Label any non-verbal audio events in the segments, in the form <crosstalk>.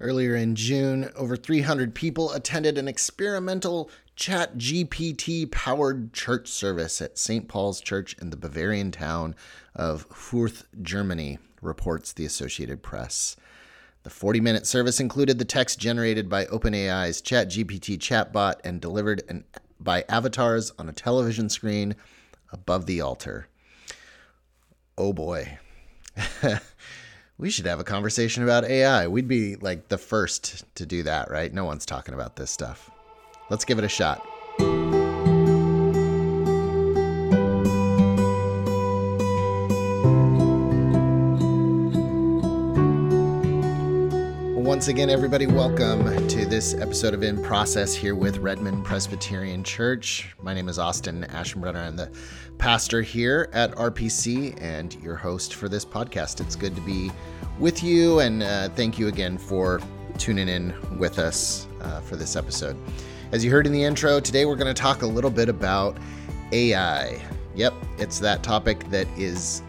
Earlier in June, over 300 people attended an experimental Chat GPT powered church service at St. Paul's Church in the Bavarian town of Fürth, Germany, reports the Associated Press. The 40 minute service included the text generated by OpenAI's ChatGPT chatbot and delivered an, by avatars on a television screen above the altar. Oh boy. <laughs> we should have a conversation about AI. We'd be like the first to do that, right? No one's talking about this stuff. Let's give it a shot. Once again, everybody, welcome to this episode of In Process here with Redmond Presbyterian Church. My name is Austin Aschenbrenner. I'm the pastor here at RPC and your host for this podcast. It's good to be with you, and uh, thank you again for tuning in with us uh, for this episode. As you heard in the intro, today we're going to talk a little bit about AI. Yep, it's that topic that is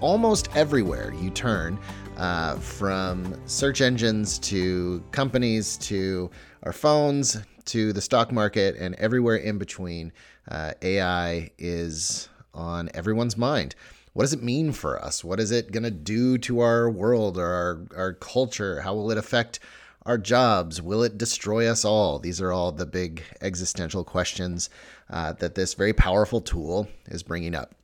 almost everywhere you turn uh, from search engines to companies to our phones to the stock market and everywhere in between. Uh, AI is on everyone's mind. What does it mean for us? What is it going to do to our world or our, our culture? How will it affect our jobs? Will it destroy us all? These are all the big existential questions uh, that this very powerful tool is bringing up.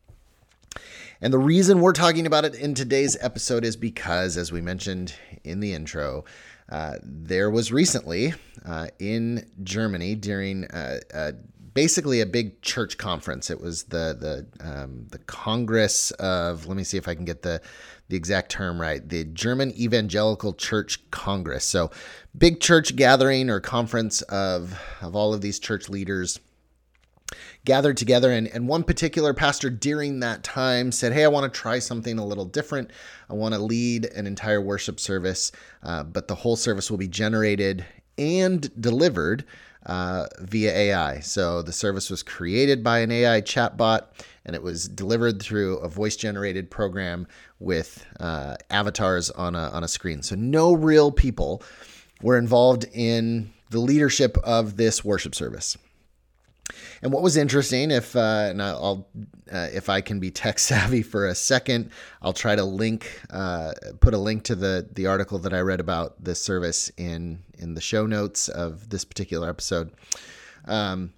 And the reason we're talking about it in today's episode is because, as we mentioned in the intro, uh, there was recently uh, in Germany during uh, basically a big church conference. It was the the um, the Congress of let me see if I can get the the exact term right. The German Evangelical Church Congress. So, big church gathering or conference of of all of these church leaders gathered together. And, and one particular pastor during that time said, Hey, I want to try something a little different. I want to lead an entire worship service, uh, but the whole service will be generated and delivered uh, via AI. So the service was created by an AI chatbot and it was delivered through a voice generated program with uh, avatars on a, on a screen. So no real people were involved in the leadership of this worship service. And what was interesting, if uh, and I'll uh, if I can be tech <laughs> savvy for a second, I'll try to link uh, put a link to the the article that I read about this service in in the show notes of this particular episode. Um,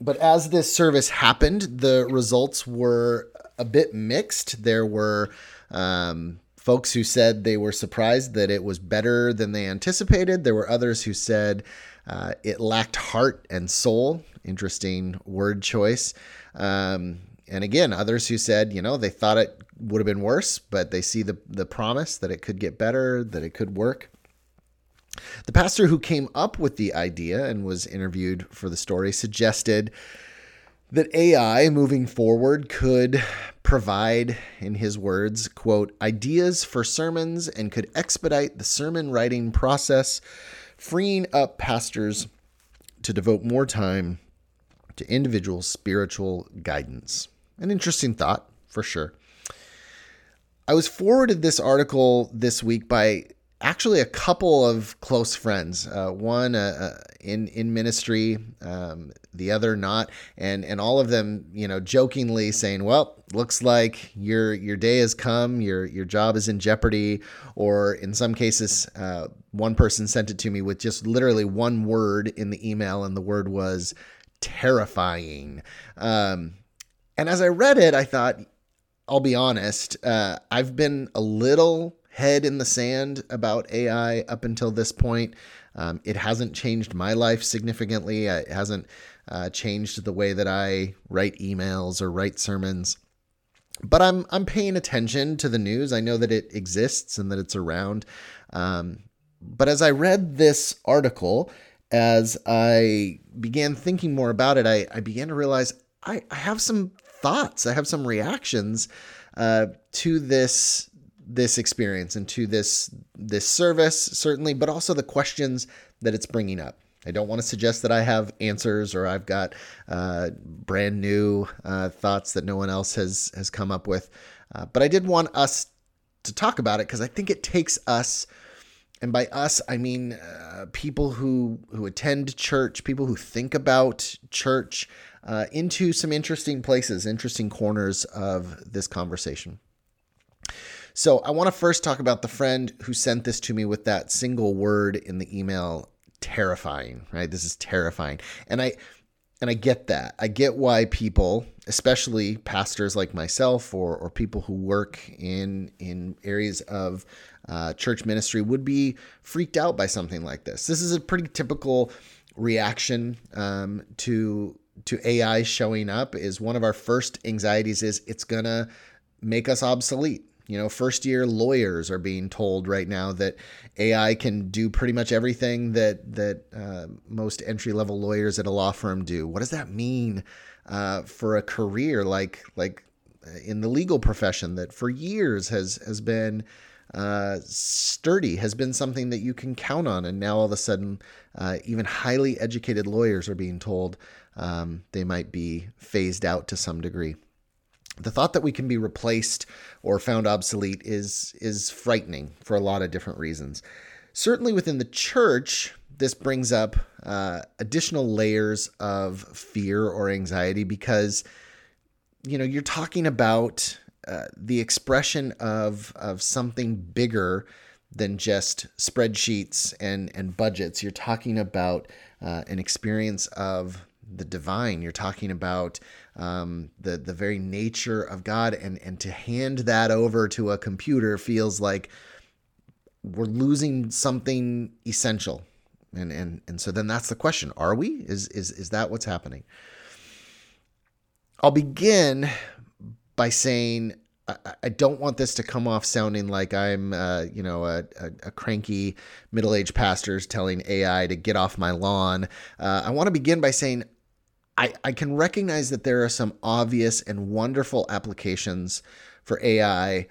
but as this service happened, the results were a bit mixed. There were um, folks who said they were surprised that it was better than they anticipated. There were others who said uh, it lacked heart and soul. Interesting word choice. Um, and again, others who said, you know, they thought it would have been worse, but they see the, the promise that it could get better, that it could work. The pastor who came up with the idea and was interviewed for the story suggested that AI moving forward could provide, in his words, quote, ideas for sermons and could expedite the sermon writing process freeing up pastors to devote more time to individual spiritual guidance. An interesting thought, for sure. I was forwarded this article this week by actually a couple of close friends. Uh, one uh, uh, in in ministry, um, the other not, and and all of them, you know, jokingly saying, "Well, looks like your your day has come. Your your job is in jeopardy." Or in some cases, uh, one person sent it to me with just literally one word in the email, and the word was terrifying. Um, and as I read it, I thought, I'll be honest, uh, I've been a little head in the sand about AI up until this point. Um, it hasn't changed my life significantly. Uh, it hasn't uh, changed the way that I write emails or write sermons. But I'm I'm paying attention to the news. I know that it exists and that it's around. Um, but as I read this article, as I began thinking more about it, I, I began to realize I, I have some thoughts. I have some reactions uh, to this this experience and to this this service certainly but also the questions that it's bringing up i don't want to suggest that i have answers or i've got uh, brand new uh, thoughts that no one else has has come up with uh, but i did want us to talk about it because i think it takes us and by us, I mean uh, people who who attend church, people who think about church, uh, into some interesting places, interesting corners of this conversation. So I want to first talk about the friend who sent this to me with that single word in the email, terrifying. Right, this is terrifying, and I and I get that. I get why people, especially pastors like myself or, or people who work in in areas of uh, church ministry, would be freaked out by something like this. This is a pretty typical reaction um, to to AI showing up. Is one of our first anxieties is it's gonna make us obsolete. You know, first year lawyers are being told right now that AI can do pretty much everything that that uh, most entry level lawyers at a law firm do. What does that mean uh, for a career like like uh, in the legal profession that for years has has been uh, sturdy, has been something that you can count on, and now all of a sudden, uh, even highly educated lawyers are being told um, they might be phased out to some degree the thought that we can be replaced or found obsolete is is frightening for a lot of different reasons. Certainly within the church, this brings up uh, additional layers of fear or anxiety because you know you're talking about uh, the expression of of something bigger than just spreadsheets and and budgets. You're talking about uh, an experience of the divine. You're talking about um, the the very nature of God, and and to hand that over to a computer feels like we're losing something essential. And and and so then that's the question: Are we? Is is is that what's happening? I'll begin by saying I don't want this to come off sounding like I'm, uh, you know, a, a, a cranky middle-aged pastor telling AI to get off my lawn. Uh, I want to begin by saying I, I can recognize that there are some obvious and wonderful applications for AI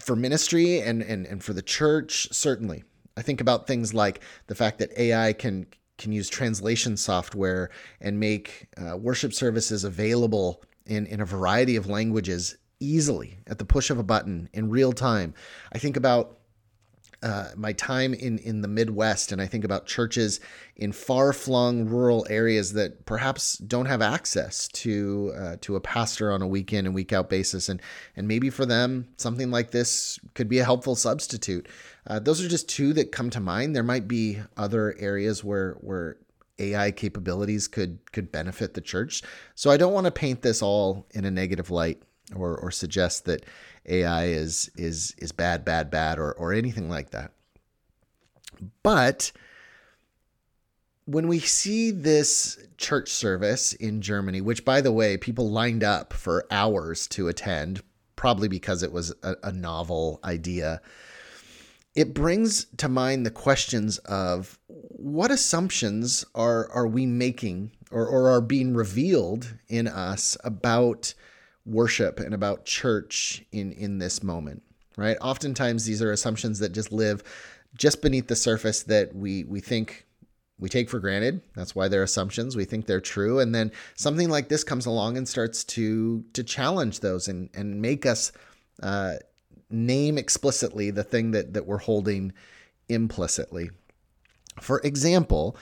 for ministry and, and, and for the church, certainly. I think about things like the fact that AI can can use translation software and make uh, worship services available in, in a variety of languages easily at the push of a button in real time. I think about uh, my time in in the Midwest, and I think about churches in far flung rural areas that perhaps don't have access to uh, to a pastor on a week in and week out basis, and and maybe for them something like this could be a helpful substitute. Uh, those are just two that come to mind. There might be other areas where where AI capabilities could could benefit the church. So I don't want to paint this all in a negative light or or suggest that AI is is is bad, bad, bad, or or anything like that. But when we see this church service in Germany, which by the way, people lined up for hours to attend, probably because it was a, a novel idea, it brings to mind the questions of what assumptions are are we making or, or are being revealed in us about worship and about church in in this moment right? Oftentimes these are assumptions that just live just beneath the surface that we we think we take for granted. That's why they're assumptions. We think they're true. And then something like this comes along and starts to to challenge those and and make us uh, name explicitly the thing that that we're holding implicitly. For example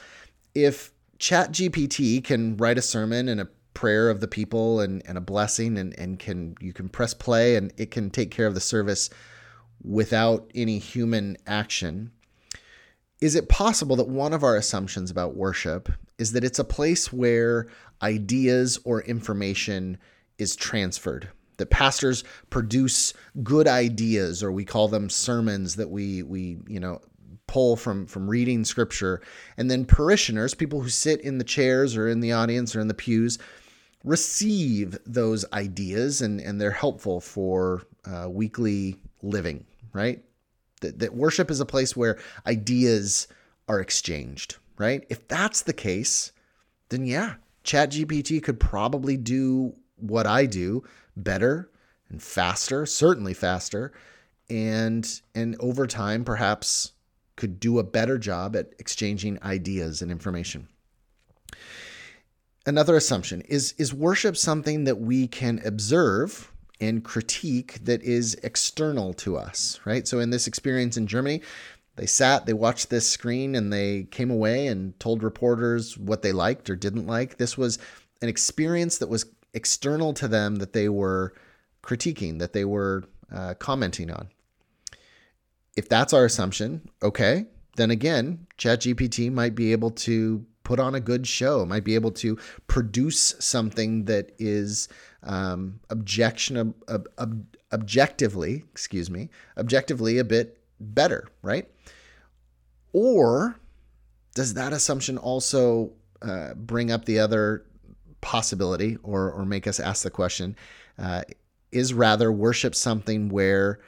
if chat gpt can write a sermon and a prayer of the people and, and a blessing and, and can you can press play and it can take care of the service without any human action. Is it possible that one of our assumptions about worship is that it's a place where ideas or information is transferred that pastors produce good ideas or we call them sermons that we we you know pull from from reading scripture and then parishioners people who sit in the chairs or in the audience or in the pews receive those ideas and, and they're helpful for uh, weekly living, right? That, that worship is a place where ideas are exchanged, right? If that's the case, then yeah, ChatGPT could probably do what I do better and faster, certainly faster, and and over time perhaps could do a better job at exchanging ideas and information another assumption is is worship something that we can observe and critique that is external to us right so in this experience in germany They sat, they watched this screen, and they came away and told reporters what they liked or didn't like. This was an experience that was external to them that they were critiquing, that they were uh, commenting on. If that's our assumption, okay, then again, ChatGPT might be able to put on a good show, might be able to produce something that is um, ob, ob, objectively, excuse me, objectively a bit better, right? Or does that assumption also uh, bring up the other possibility or, or make us ask the question uh, is rather worship something where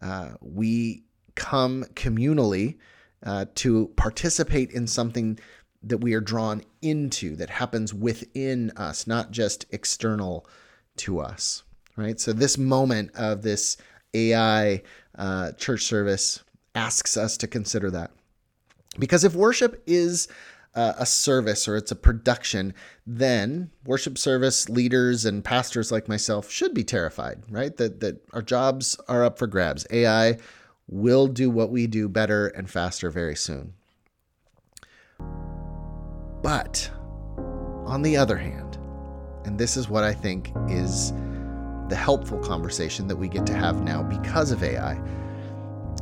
uh, we come communally uh, to participate in something that we are drawn into that happens within us, not just external to us, right? So, this moment of this AI uh, church service asks us to consider that. Because if worship is uh, a service or it's a production, then worship service leaders and pastors like myself should be terrified, right? That, that our jobs are up for grabs. AI will do what we do better and faster very soon. But on the other hand, and this is what I think is the helpful conversation that we get to have now because of AI,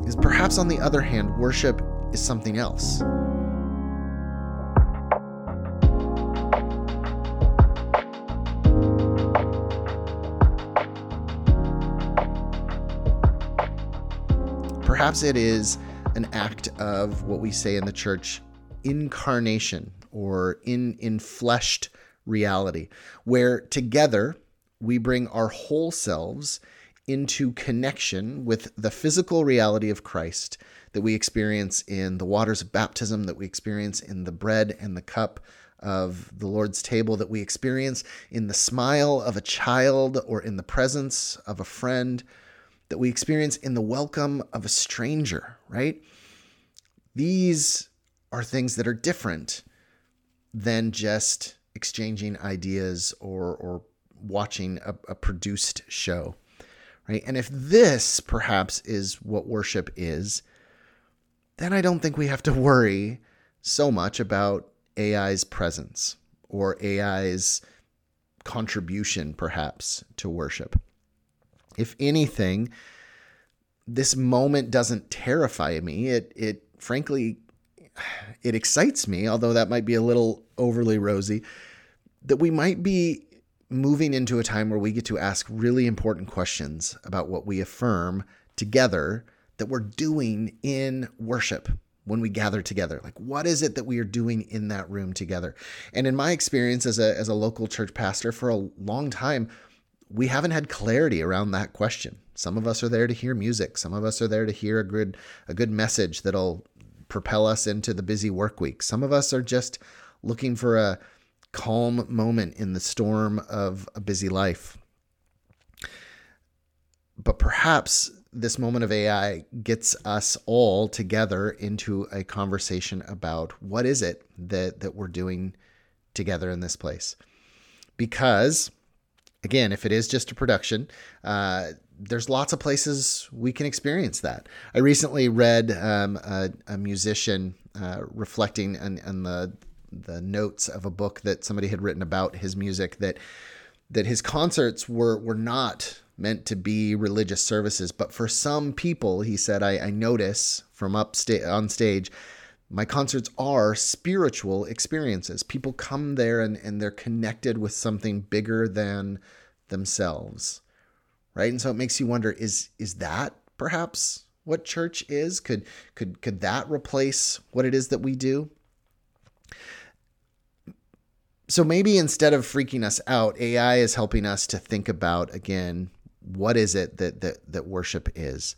is perhaps on the other hand, worship is something else. Perhaps it is an act of what we say in the church incarnation or in in fleshed reality, where together we bring our whole selves into connection with the physical reality of Christ that we experience in the waters of baptism, that we experience in the bread and the cup of the Lord's table, that we experience in the smile of a child or in the presence of a friend that we experience in the welcome of a stranger, right? These are things that are different than just exchanging ideas or, or watching a, a produced show, right? And if this perhaps is what worship is, then I don't think we have to worry so much about AI's presence or AI's contribution, perhaps, to worship. If anything, this moment doesn't terrify me. It it frankly it excites me, although that might be a little overly rosy, that we might be moving into a time where we get to ask really important questions about what we affirm together that we're doing in worship when we gather together like what is it that we are doing in that room together and in my experience as a as a local church pastor for a long time we haven't had clarity around that question. Some of us are there to hear music. Some of us are there to hear a good a good message that'll propel us into the busy work week. Some of us are just looking for a calm moment in the storm of a busy life. But perhaps this moment of AI gets us all together into a conversation about what is it that that we're doing together in this place. Because again, if it is just a production, uh, there's lots of places we can experience that. I recently read um, a, a, musician uh, reflecting on, on, the the notes of a book that somebody had written about his music that that his concerts were were not meant to be religious services, but for some people, he said, I, I notice from up sta- on stage my concerts are spiritual experiences. People come there and, and they're connected with something bigger than themselves. Right? And so it makes you wonder is is that perhaps what church is? Could could could that replace what it is that we do? So maybe instead of freaking us out, AI is helping us to think about again, what is it that that that worship is?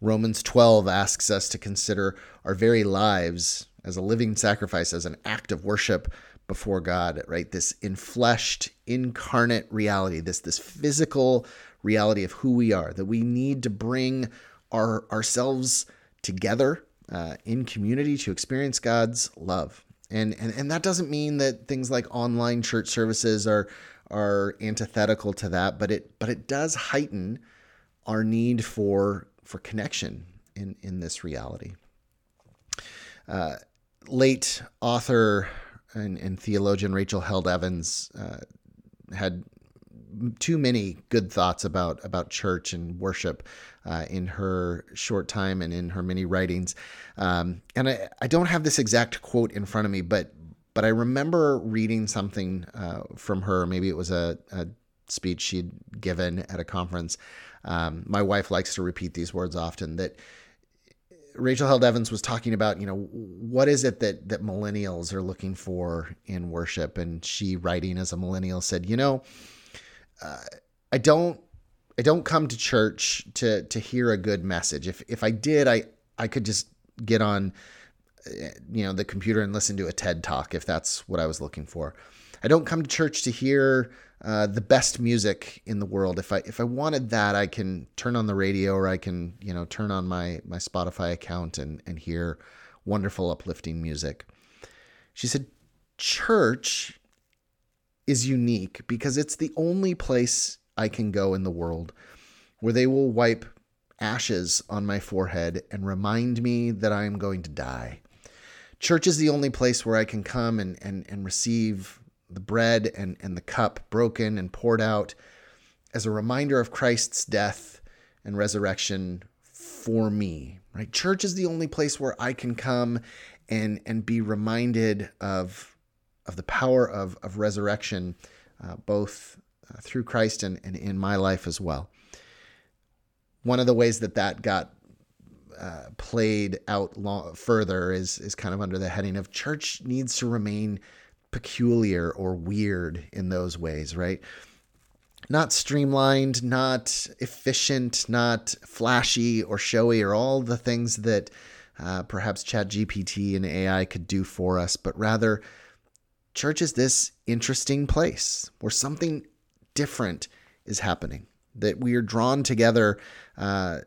Romans 12 asks us to consider our very lives as a living sacrifice, as an act of worship before God, right? This infleshed, incarnate reality, this, this physical reality of who we are, that we need to bring our, ourselves together uh, in community to experience God's love. And, and, and that doesn't mean that things like online church services are, are antithetical to that, but it, but it does heighten our need for for connection in, in this reality. Uh, late author and, and, theologian Rachel Held Evans uh, had too many good thoughts about about church and worship uh, in her short time and in her many writings. Um, and I, I don't have this exact quote in front of me, but but I remember reading something uh, from her. Maybe it was a, a, speech she'd given at a conference. Um, my wife likes to repeat these words often. That Rachel Held Evans was talking about, you know, what is it that that millennials are looking for in worship, and she, writing as a millennial, said, you know, I don't I don't come to church to to hear a good message. If if I did, I I could just get on uh, you know the computer and listen to a TED talk if that's what I was looking for. I don't come to church to hear uh, the best music in the world. If I if I wanted that, I can turn on the radio or I can you know turn on my my Spotify account and and hear wonderful uplifting music. She said, church is unique because it's the only place I can go in the world where they will wipe ashes on my forehead and remind me that I am going to die. Church is the only place where I can come and, and, and receive the bread and, and the cup broken and poured out as a reminder of Christ's death and resurrection for me. Right? Church is the only place where I can come and and be reminded of of the power of of resurrection, uh, both uh, through Christ and, and in my life as well. One of the ways that that got uh, played out long, further is is kind of under the heading of church needs to remain peculiar or weird in those ways, right? Not streamlined, not efficient, not flashy or showy, or all the things that uh, perhaps ChatGPT and AI could do for us, but rather, church is this interesting place where something different is happening. That we are drawn together uh,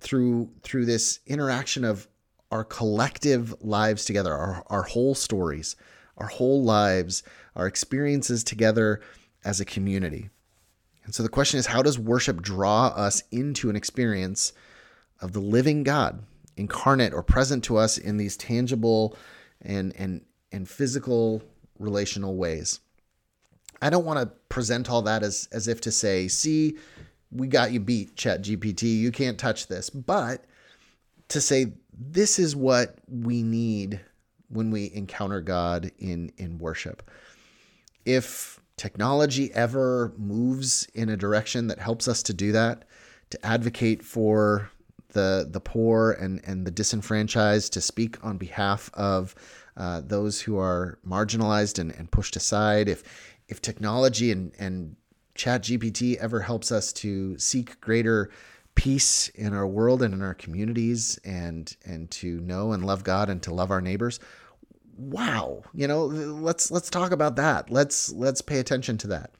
through through this interaction of our collective lives together, our, our whole stories, our whole lives, our experiences together as a community. And so the question is how does worship draw us into an experience of the living God, incarnate or present to us in these tangible and and and physical relational ways? I don't want to present all that as as if to say, see, we got you beat, Chat GPT. You can't touch this. But to say this is what we need when we encounter God in in worship. If technology ever moves in a direction that helps us to do that, to advocate for the the poor and and the disenfranchised, to speak on behalf of uh, those who are marginalized and, and pushed aside, if if technology and, and chat gpt ever helps us to seek greater peace in our world and in our communities and and to know and love god and to love our neighbors wow you know let's let's talk about that. Let's let's pay attention to that.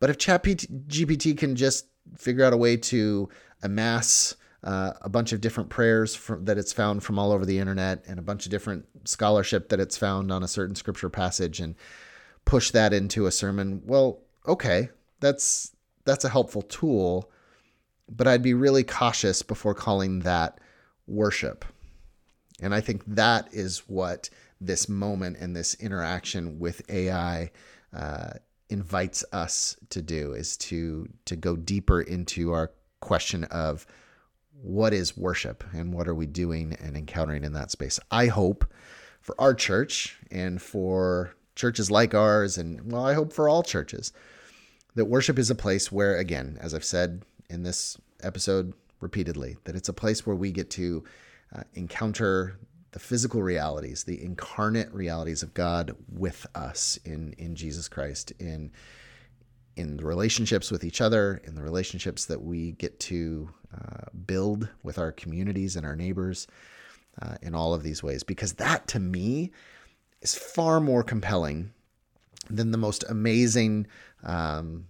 But if chat gpt can just figure out a way to amass uh, a bunch of different prayers from, that it's found from all over the internet and a bunch of different scholarship that it's found on a certain scripture passage and push that into a sermon, well, okay, that's that's a helpful tool, but I'd be really cautious before calling that worship. And I think that is what this moment and this interaction with AI uh, invites us to do is to to go deeper into our question of what is worship and what are we doing and encountering in that space. I hope for our church and for churches like ours, and well, I hope for all churches, that worship is a place where, again, as I've said in this episode repeatedly, that it's a place where we get to uh, encounter the physical realities, the incarnate realities of God with us in in Jesus Christ, in in the relationships with each other, in the relationships that we get to build with our communities and our neighbors, uh, in all of these ways. Because that, to me, is far more compelling than the most amazing um,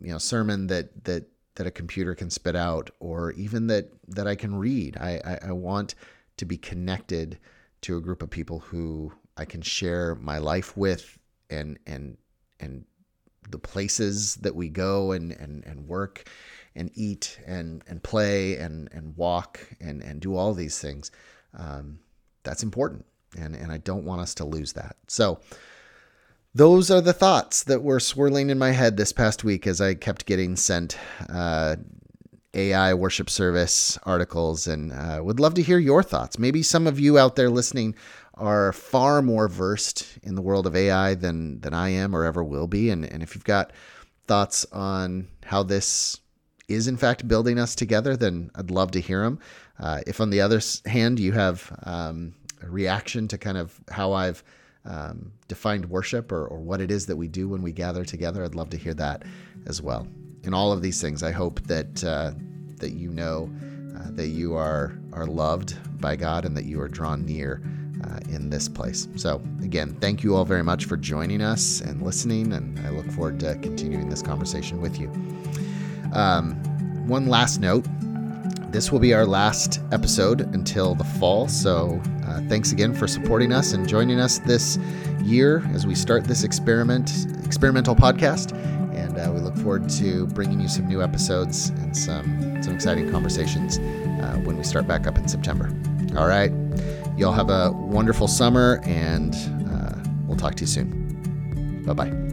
you know sermon that that that a computer can spit out or even that that I can read. I, I, I want to be connected to a group of people who I can share my life with and and and the places that we go and and, and work and eat and and play and and walk and and do all these things. Um, that's important. And, and I don't want us to lose that. So, those are the thoughts that were swirling in my head this past week as I kept getting sent uh, AI worship service articles and uh, would love to hear your thoughts. Maybe some of you out there listening are far more versed in the world of AI than than I am or ever will be. And, and if you've got thoughts on how this is in fact building us together, then I'd love to hear them. Uh, if on the other hand you have um, a reaction to kind of how I've um, defined worship or, or what it is that we do when we gather together, I'd love to hear that as well. In all of these things, I hope that uh, that you know uh, that you are are loved by God and that you are drawn near uh, in this place. So, again, thank you all very much for joining us and listening, and I look forward to continuing this conversation with you. Um, one last note this will be our last episode until the fall. So, uh, thanks again for supporting us and joining us this year as we start this experiment experimental podcast. And uh, we look forward to bringing you some new episodes and some some exciting conversations uh, when we start back up in September. All right. Y'all have a wonderful summer, and uh, we'll talk to you soon. Bye bye.